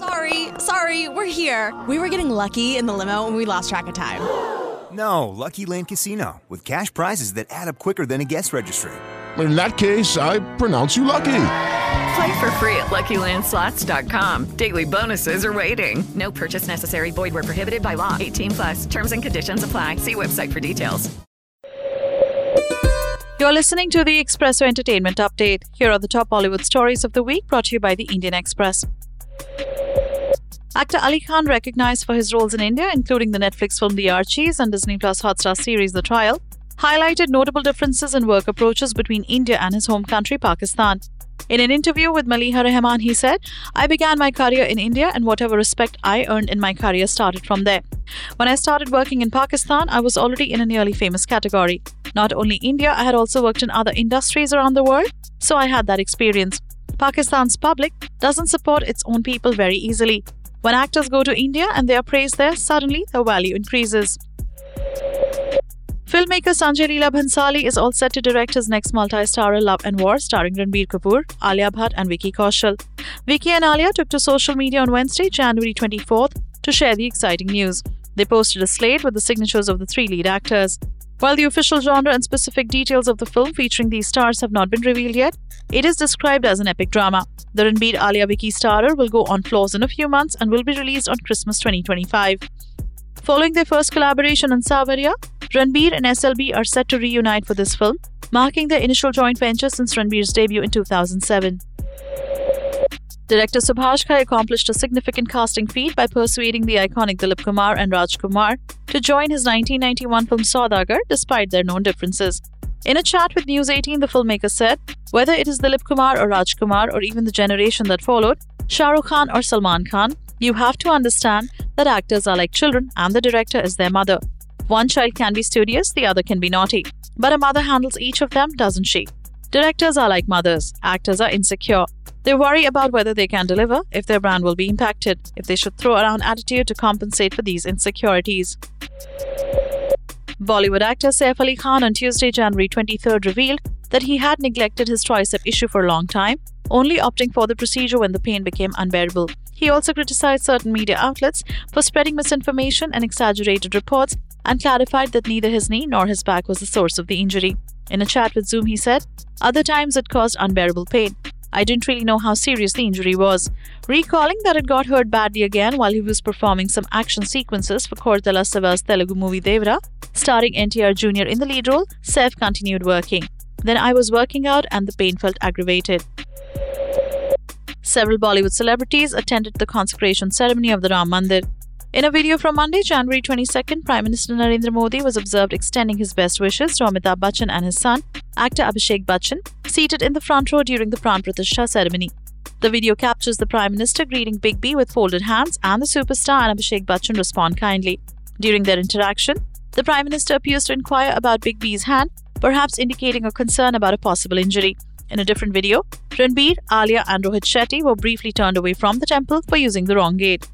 Sorry, sorry, we're here. We were getting lucky in the limo and we lost track of time. No, Lucky Land Casino, with cash prizes that add up quicker than a guest registry. In that case, I pronounce you lucky. Play for free at LuckyLandSlots.com. Daily bonuses are waiting. No purchase necessary. Void where prohibited by law. 18 plus. Terms and conditions apply. See website for details. You're listening to the Expresso Entertainment Update. Here are the top Bollywood stories of the week brought to you by the Indian Express. Actor Alyy Khan, recognized for his roles in India, including the Netflix film The Archies and Disney Plus Hotstar series The Trial, highlighted notable differences in work approaches between India and his home country, Pakistan. In an interview with Maliha Rahman, he said, I began my career in India and whatever respect I earned in my career started from there. When I started working in Pakistan, I was already in a nearly famous category. Not only India, I had also worked in other industries around the world, so I had that experience. Pakistan's public doesn't support its own people very easily. When actors go to India and they are praised there, suddenly their value increases. Filmmaker Sanjay Leela Bhansali is all set to direct his next multi-starrer Love and War starring Ranbir Kapoor, Alia Bhatt and Vicky Kaushal. Vicky and Alia took to social media on Wednesday, January 24th to share the exciting news. They posted a slate with the signatures of the three lead actors. While the official genre and specific details of the film featuring these stars have not been revealed yet, it is described as an epic drama. The Ranbir Alia Vicky starrer will go on floors in a few months and will be released on Christmas 2025. Following their first collaboration on Saawariya, Ranbir and SLB are set to reunite for this film, marking their initial joint venture since Ranbir's debut in 2007. Director Subhash Ghai accomplished a significant casting feat by persuading the iconic Dilip Kumar and Raj Kumar to join his 1991 film Saudagar despite their known differences. In a chat with News 18, the filmmaker said, Whether it is Dilip Kumar or Raj Kumar or even the generation that followed, Shah Rukh Khan or Salman Khan, you have to understand that actors are like children and the director is their mother. One child can be studious, the other can be naughty. But a mother handles each of them, doesn't she? Directors are like mothers, actors are insecure. They worry about whether they can deliver, if their brand will be impacted, if they should throw around attitude to compensate for these insecurities. Bollywood actor Saif Ali Khan on Tuesday, January 23rd, revealed that he had neglected his tricep issue for a long time, only opting for the procedure when the pain became unbearable. He also criticized certain media outlets for spreading misinformation and exaggerated reports and clarified that neither his knee nor his back was the source of the injury. In a chat with Zoom, he said, Other times it caused unbearable pain. I didn't really know how serious the injury was. Recalling that it got hurt badly again while he was performing some action sequences for Koratala Siva's Telugu movie Devara, starring NTR Jr. in the lead role, Saif continued working. Then I was working out and the pain felt aggravated. Several Bollywood celebrities attended the consecration ceremony of the Ram Mandir. In a video from Monday, January 22nd, Prime Minister Narendra Modi was observed extending his best wishes to Amitabh Bachchan and his son, actor Abhishek Bachchan, seated in the front row during the Pran Pratishtha ceremony. The video captures the Prime Minister greeting Big B with folded hands, and the superstar and Abhishek Bachchan respond kindly. During their interaction, the Prime Minister appears to inquire about Big B's hand, perhaps indicating a concern about a possible injury. In a different video, Ranbir, Alia, and Rohit Shetty were briefly turned away from the temple for using the wrong gate.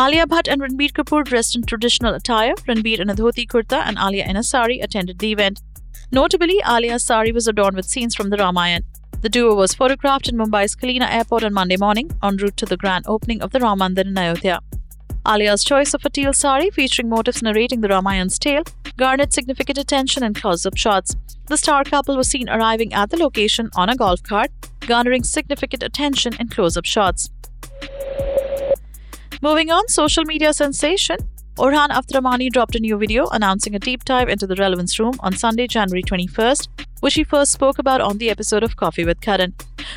Alia Bhatt and Ranbir Kapoor dressed in traditional attire, Ranbir in a dhoti kurta and Alia in a sari attended the event. Notably, Alia's sari was adorned with scenes from the Ramayana. The duo was photographed in Mumbai's Kalina airport on Monday morning en route to the grand opening of the Ram Mandir in Ayodhya. Alia's choice of a teal sari featuring motifs narrating the Ramayan's tale garnered significant attention in close-up shots. The star couple was seen arriving at the location on a golf cart, garnering significant attention in close-up shots. Moving on, social media sensation Orhan Awatramani dropped a new video announcing a deep dive into the Relevance Room on Sunday, January 21st, which he first spoke about on the episode of Coffee with Karan.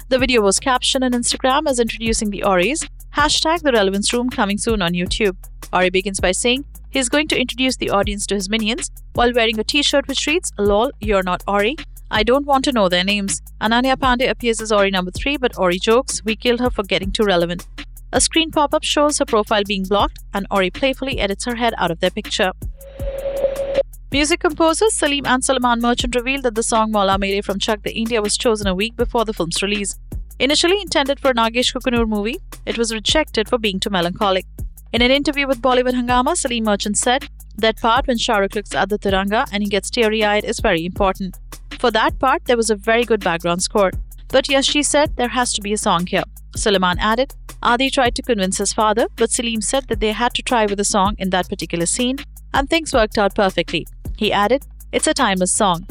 The video was captioned on Instagram as introducing the Orrys, hashtag the Relevance Room coming soon on YouTube. Orry begins by saying, he's going to introduce the audience to his minions while wearing a t shirt which reads, Lol, you're not Orry. I don't want to know their names. Ananya Panday appears as Orry number 3, but Orry jokes, We killed her for getting too relevant. A screen pop up shows her profile being blocked, and Orry playfully edits her head out of their picture. Music composers Salim and Salman Merchant revealed that the song Maula Mere from Chak De India was chosen a week before the film's release. Initially intended for a Nagesh Kukunoor movie, it was rejected for being too melancholic. In an interview with Bollywood Hungama, Salim Merchant said that part when Shahrukh looks at the Tiranga and he gets teary eyed is very important. For that part, there was a very good background score. But yes, she said there has to be a song here. Sulaiman added, Uh, Adi tried to convince his father, but Salim said that they had to try with a song in that particular scene, and things worked out perfectly. He added, It's a timeless song.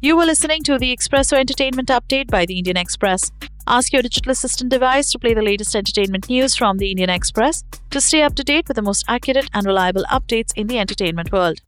You were listening to the Expresso Entertainment Update by the Indian Express. Ask your digital assistant device to play the latest entertainment news from the Indian Express to stay up to date with the most accurate and reliable updates in the entertainment world.